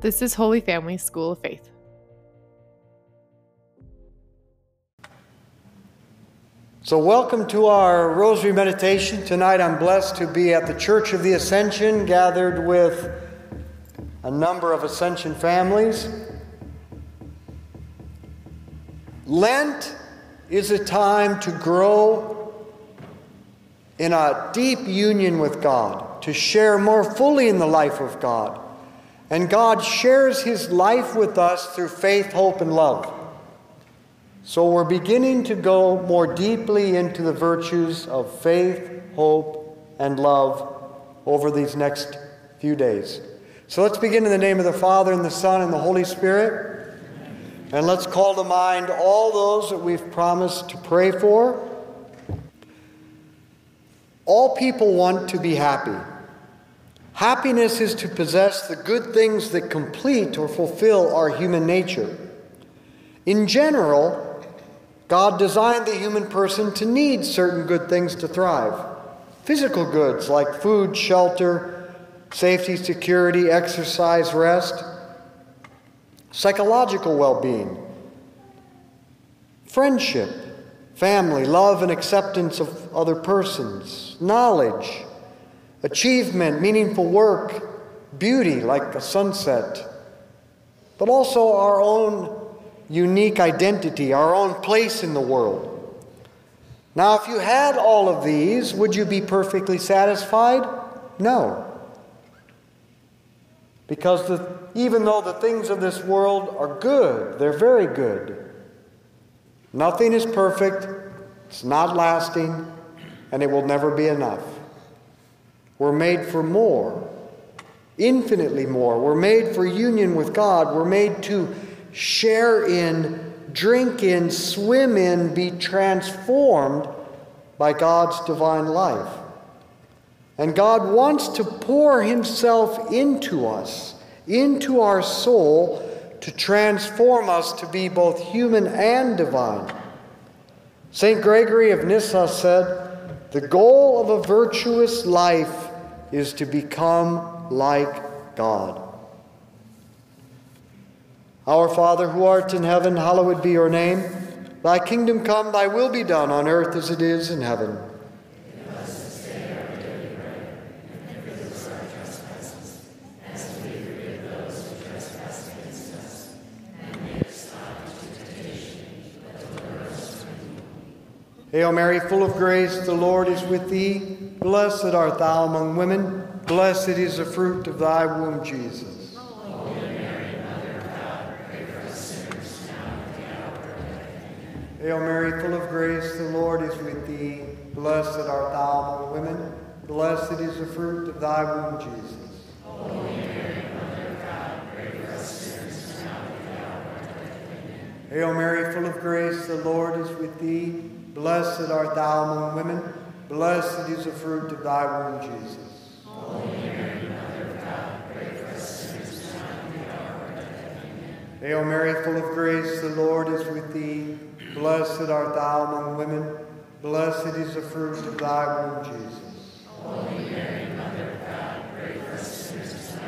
This is Holy Family School of Faith. So, welcome to our Rosary Meditation. Tonight I'm blessed to be at the Church of the Ascension, gathered with a number of Ascension families. Lent is a time to grow in a deep union with God, to share more fully in the life of God. And God shares his life with us through faith, hope, and love. So we're beginning to go more deeply into the virtues of faith, hope, and love over these next few days. So let's begin in the name of the Father, and the Son, and the Holy Spirit. And let's call to mind all those that we've promised to pray for. All people want to be happy. Happiness is to possess the good things that complete or fulfill our human nature. In general, God designed the human person to need certain good things to thrive physical goods like food, shelter, safety, security, exercise, rest, psychological well being, friendship, family, love and acceptance of other persons, knowledge, achievement, meaningful work, beauty like a sunset, but also our own unique identity, our own place in the world. Now, if you had all of these, would you be perfectly satisfied? No. Because the, even though the things of this world are good, they're very good, nothing is perfect, it's not lasting, and it will never be enough. We're made for more, infinitely more. We're made for union with God. We're made to share in, drink in, swim in, be transformed by God's divine life. And God wants to pour Himself into us, into our soul, to transform us to be both human and divine. St. Gregory of Nyssa said, The goal of a virtuous life is to become like God. Our Father who art in heaven, hallowed be your name. Thy kingdom come, thy will be done on earth as it is in heaven. Hail Mary, full of grace, the Lord is with thee. Blessed art thou among women. Blessed is the fruit of thy womb, Jesus. Hail Mary, full of grace, the Lord is with thee. Blessed art thou among women. Blessed is the fruit of thy womb, Jesus. Mary, God, sinners. Hail Mary, full of grace, the Lord is with thee. Blessed art thou among women. Blessed is the fruit of thy womb, Jesus. Hail Mary, full of grace, the Lord is with thee. Blessed art thou among women. Blessed is the fruit of thy womb, Jesus. Mary, God, sinners.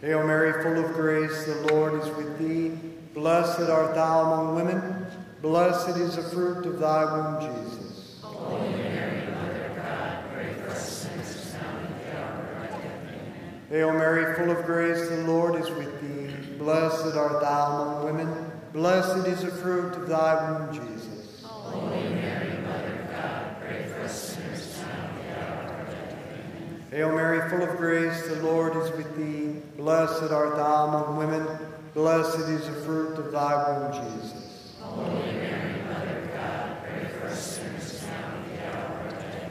Hail Mary, full of grace, the Lord is with thee. Blessed art thou among women. Blessed is the fruit of thy womb, Jesus. Holy Mary, Mother of God, pray for us sinners now and at the hour of our death. Hail Mary, full of grace, the Lord is with thee. Blessed art thou among women. Blessed is the fruit of thy womb, Jesus. Holy Mary, Mother of God, pray for us sinners now and at the hour of our death. Hail Mary, full of grace, the Lord is with thee. Blessed art thou among women. Blessed is the fruit of thy womb, Jesus. Holy Mary, Mother of God, pray for us sinners now and at the hour of our death.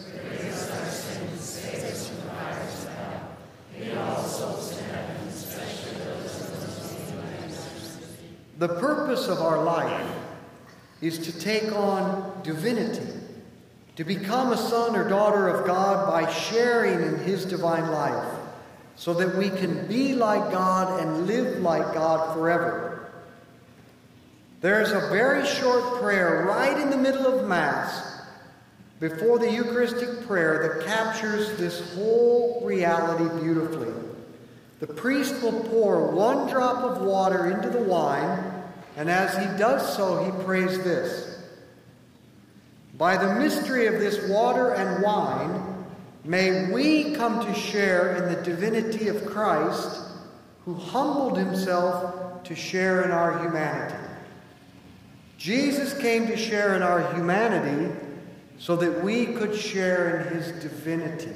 the purpose of our life is to take on divinity, to become a son or daughter of God by sharing in his divine life, so that we can be like God and live like God forever. There's a very short prayer right in the middle of Mass before the Eucharistic prayer that captures this whole reality beautifully. The priest will pour one drop of water into the wine, and as he does so, he prays this By the mystery of this water and wine, may we come to share in the divinity of Christ, who humbled himself to share in our humanity. Jesus came to share in our humanity so that we could share in his divinity.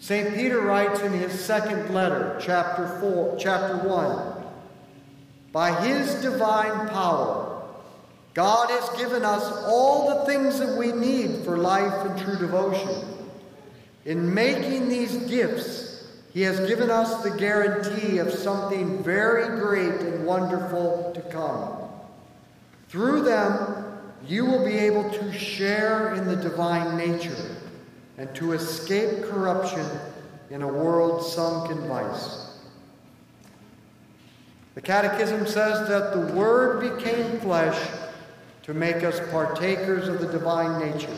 St. Peter writes in his second letter, chapter 4, chapter 1, by his divine power, God has given us all the things that we need for life and true devotion. In making these gifts, he has given us the guarantee of something very great and wonderful to come. Through them, you will be able to share in the divine nature and to escape corruption in a world sunk in vice. The Catechism says that the Word became flesh to make us partakers of the divine nature.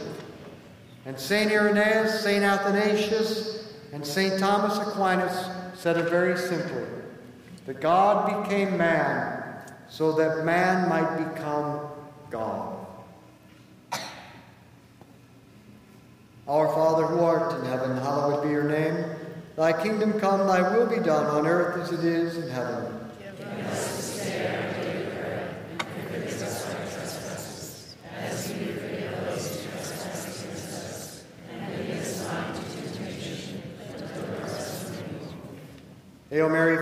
And St. Irenaeus, St. Athanasius, and St. Thomas Aquinas said it very simply that God became man so that man might become God. Our Father who art in heaven, hallowed be your name. Thy kingdom come, thy will be done on earth as it is in heaven. Hail Mary,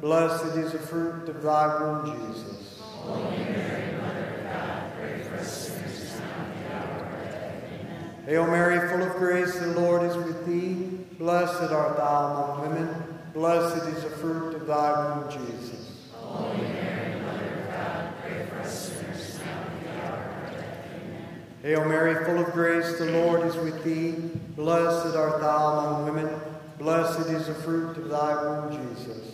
Blessed is the fruit of thy womb, Jesus. Mary, God, sinners. Hail Mary, full of grace, the Lord is with thee. Blessed art thou among women. Blessed is the fruit of thy womb, Jesus. Mary, God, sinners. Hail Mary, full of grace, the Lord is with thee. Blessed art thou among women. Blessed is the fruit of thy womb, Jesus.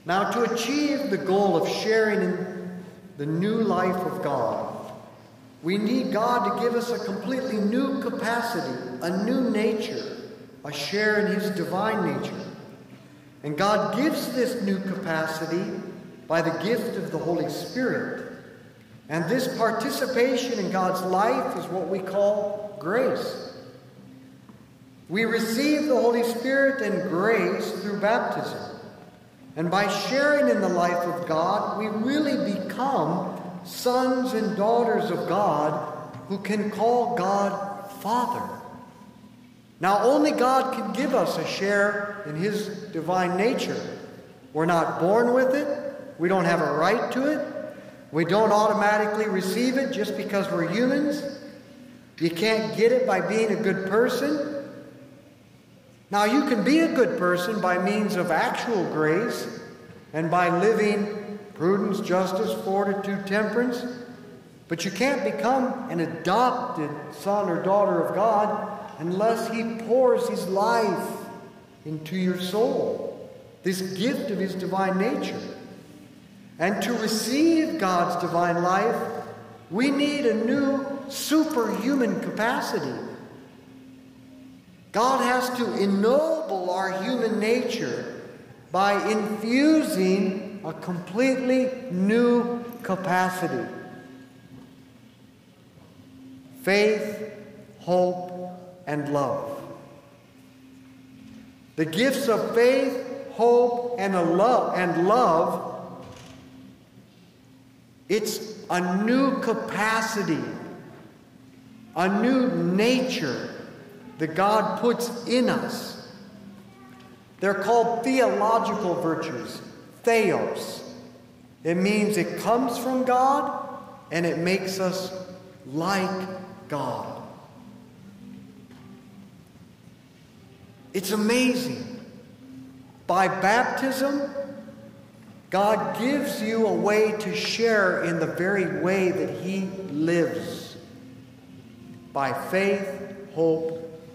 Now, to achieve the goal of sharing in the new life of God, we need God to give us a completely new capacity, a new nature, a share in His divine nature. And God gives this new capacity by the gift of the Holy Spirit. And this participation in God's life is what we call grace. We receive the Holy Spirit and grace through baptism. And by sharing in the life of God, we really become sons and daughters of God who can call God Father. Now, only God can give us a share in His divine nature. We're not born with it, we don't have a right to it, we don't automatically receive it just because we're humans. You can't get it by being a good person. Now, you can be a good person by means of actual grace and by living prudence, justice, fortitude, temperance, but you can't become an adopted son or daughter of God unless He pours His life into your soul, this gift of His divine nature. And to receive God's divine life, we need a new superhuman capacity God has to ennoble our human nature by infusing a completely new capacity faith, hope, and love. The gifts of faith, hope, and, a love, and love, it's a new capacity, a new nature that God puts in us. They're called theological virtues, theos. It means it comes from God and it makes us like God. It's amazing. By baptism, God gives you a way to share in the very way that He lives. By faith, hope,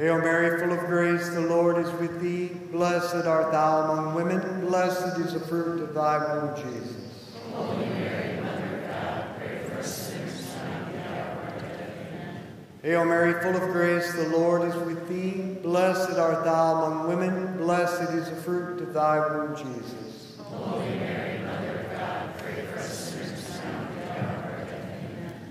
Hail Mary, full of grace, the Lord is with thee. Blessed art thou among women. Blessed is the fruit of thy womb, Jesus. Holy Mary, Mother of God, pray for us sinners now and at our death. Hail Mary, full of grace, the Lord is with thee. Blessed art thou among women. Blessed is the fruit of thy womb, Jesus. Holy Mary, Mother of God, pray for us sinners now and at our death.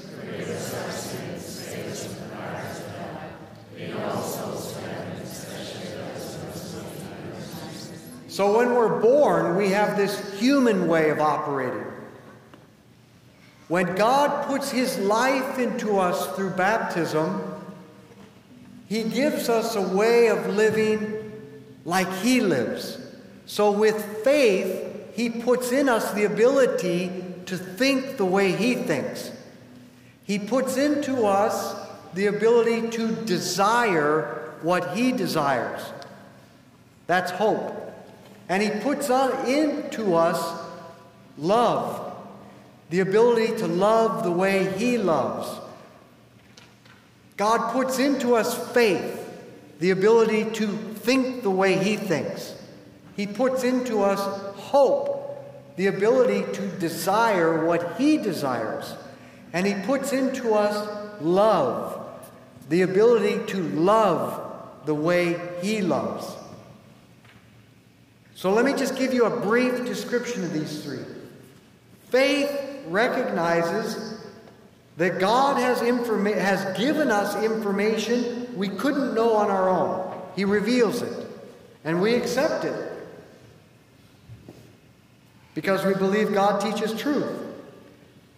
So when we're born, we have this human way of operating. When God puts His life into us through baptism, He gives us a way of living like He lives. So with faith, He puts in us the ability to think the way He thinks. He puts into us the ability to desire what He desires. That's hope. And He puts on into us love, the ability to love the way He loves. God puts into us faith, the ability to think the way He thinks. He puts into us hope, the ability to desire what He desires. And He puts into us love, the ability to love the way He loves. So let me just give you a brief description of these three. Faith recognizes that God has, informa- has given us information we couldn't know on our own. He reveals it, and we accept it because we believe God teaches truth.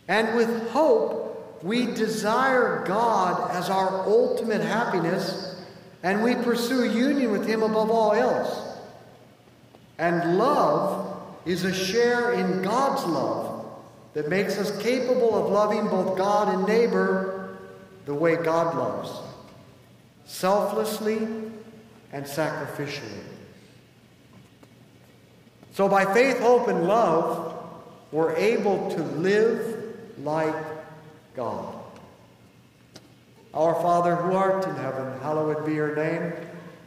And with hope, we desire God as our ultimate happiness, and we pursue union with Him above all else. And love is a share in God's love that makes us capable of loving both God and neighbor the way God loves, selflessly and sacrificially. So, by faith, hope, and love, we're able to live like God. Our Father who art in heaven, hallowed be your name.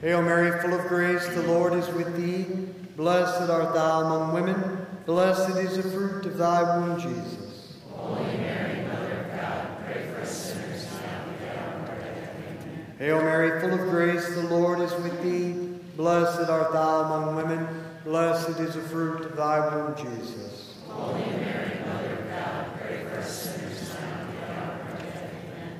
Hail Mary, full of grace, the Lord is with thee. Blessed art thou among women. Blessed is the fruit of thy womb, Jesus. Holy Mary, Mother of God, pray for us sinners now and at of death. Hail Mary, full of grace, the Lord is with thee. Blessed art thou among women. Blessed is the fruit of thy womb, Jesus. Holy Mary, Mother of God, pray for us sinners now and at the hour of death. Amen.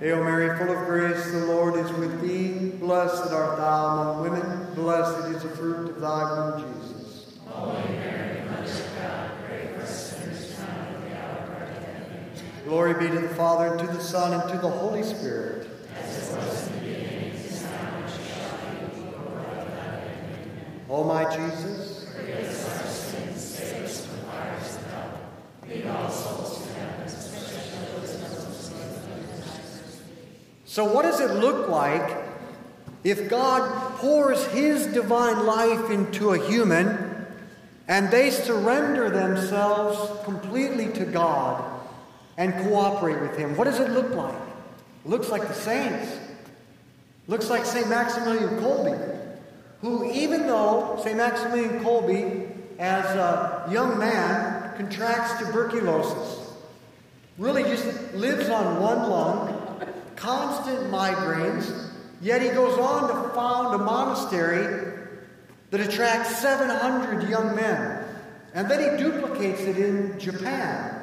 Hail Mary, full of grace, the Lord is with thee. Blessed art thou among women. Blessed is the fruit of thy womb, Jesus. Glory be to the Father, and to the Son, and to the Holy Spirit. O my Jesus, Forgive us our sins, save us from fires of hell. Lead all souls to heaven, especially those in most need of thy mercy. So, what does it look like if God pours His divine life into a human and they surrender themselves completely to God and cooperate with Him. What does it look like? It looks like the saints. Looks like St. Maximilian Kolbe, who, even though St. Maximilian Kolbe, as a young man, contracts tuberculosis, really just lives on one lung, constant migraines, yet he goes on to found a monastery that attracts 700 young men. And then he duplicates it in Japan.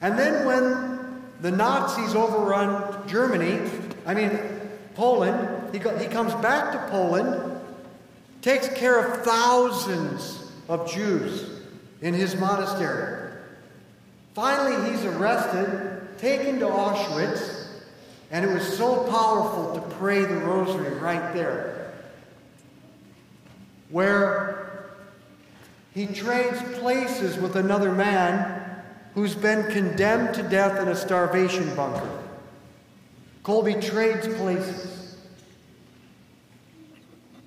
And then when the Nazis overrun Germany, I mean, Poland, he, he comes back to Poland, takes care of thousands of Jews in his monastery. Finally, he's arrested, taken to Auschwitz, and it was so powerful to pray the rosary right there, where he trades places with another man who's been condemned to death in a starvation bunker. Kolbe trades places.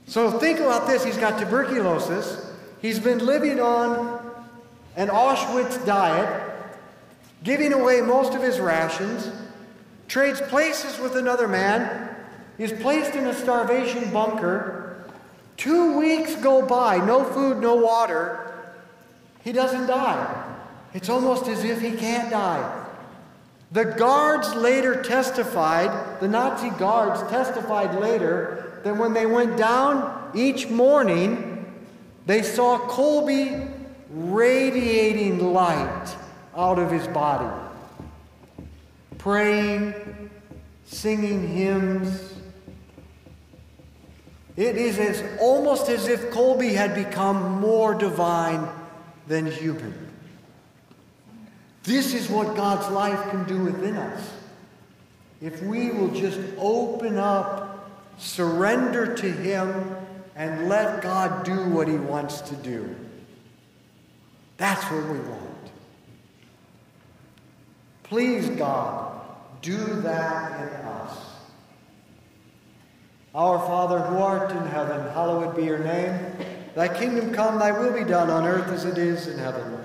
So think about this. He's got tuberculosis. He's been living on an Auschwitz diet, giving away most of his rations, trades places with another man, is placed in a starvation bunker. Two weeks go by, no food, no water. He doesn't die. It's almost as if he can't die. The guards later testified, the Nazi guards testified later, that when they went down each morning, they saw Kolbe radiating light out of his body, praying, singing hymns. It is as, almost as if Kolbe had become more divine than human. This is what God's life can do within us. If we will just open up, surrender to Him, and let God do what He wants to do. That's what we want. Please, God, do that in us. Our Father who art in heaven, hallowed be your name. Thy kingdom come, thy will be done on earth as it is in heaven.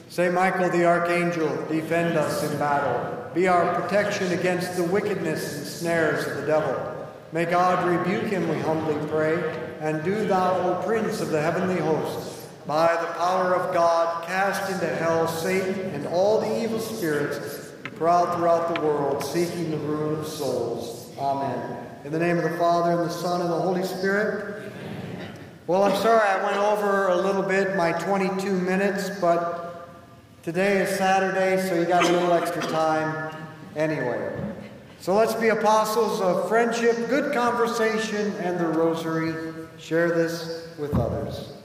Saint Michael the Archangel, defend us in battle. Be our protection against the wickedness and snares of the devil. May God rebuke him, we humbly pray. And do thou, O Prince of the heavenly hosts, by the power of God, cast into hell Satan and all the evil spirits who prowl throughout the world, seeking the ruin of souls. Amen. In the name of the Father, and the Son, and the Holy Spirit. Well, I'm sorry I went over a little bit, my 22 minutes, but Today is Saturday, so you got a little extra time anyway. So let's be apostles of friendship, good conversation, and the rosary. Share this with others.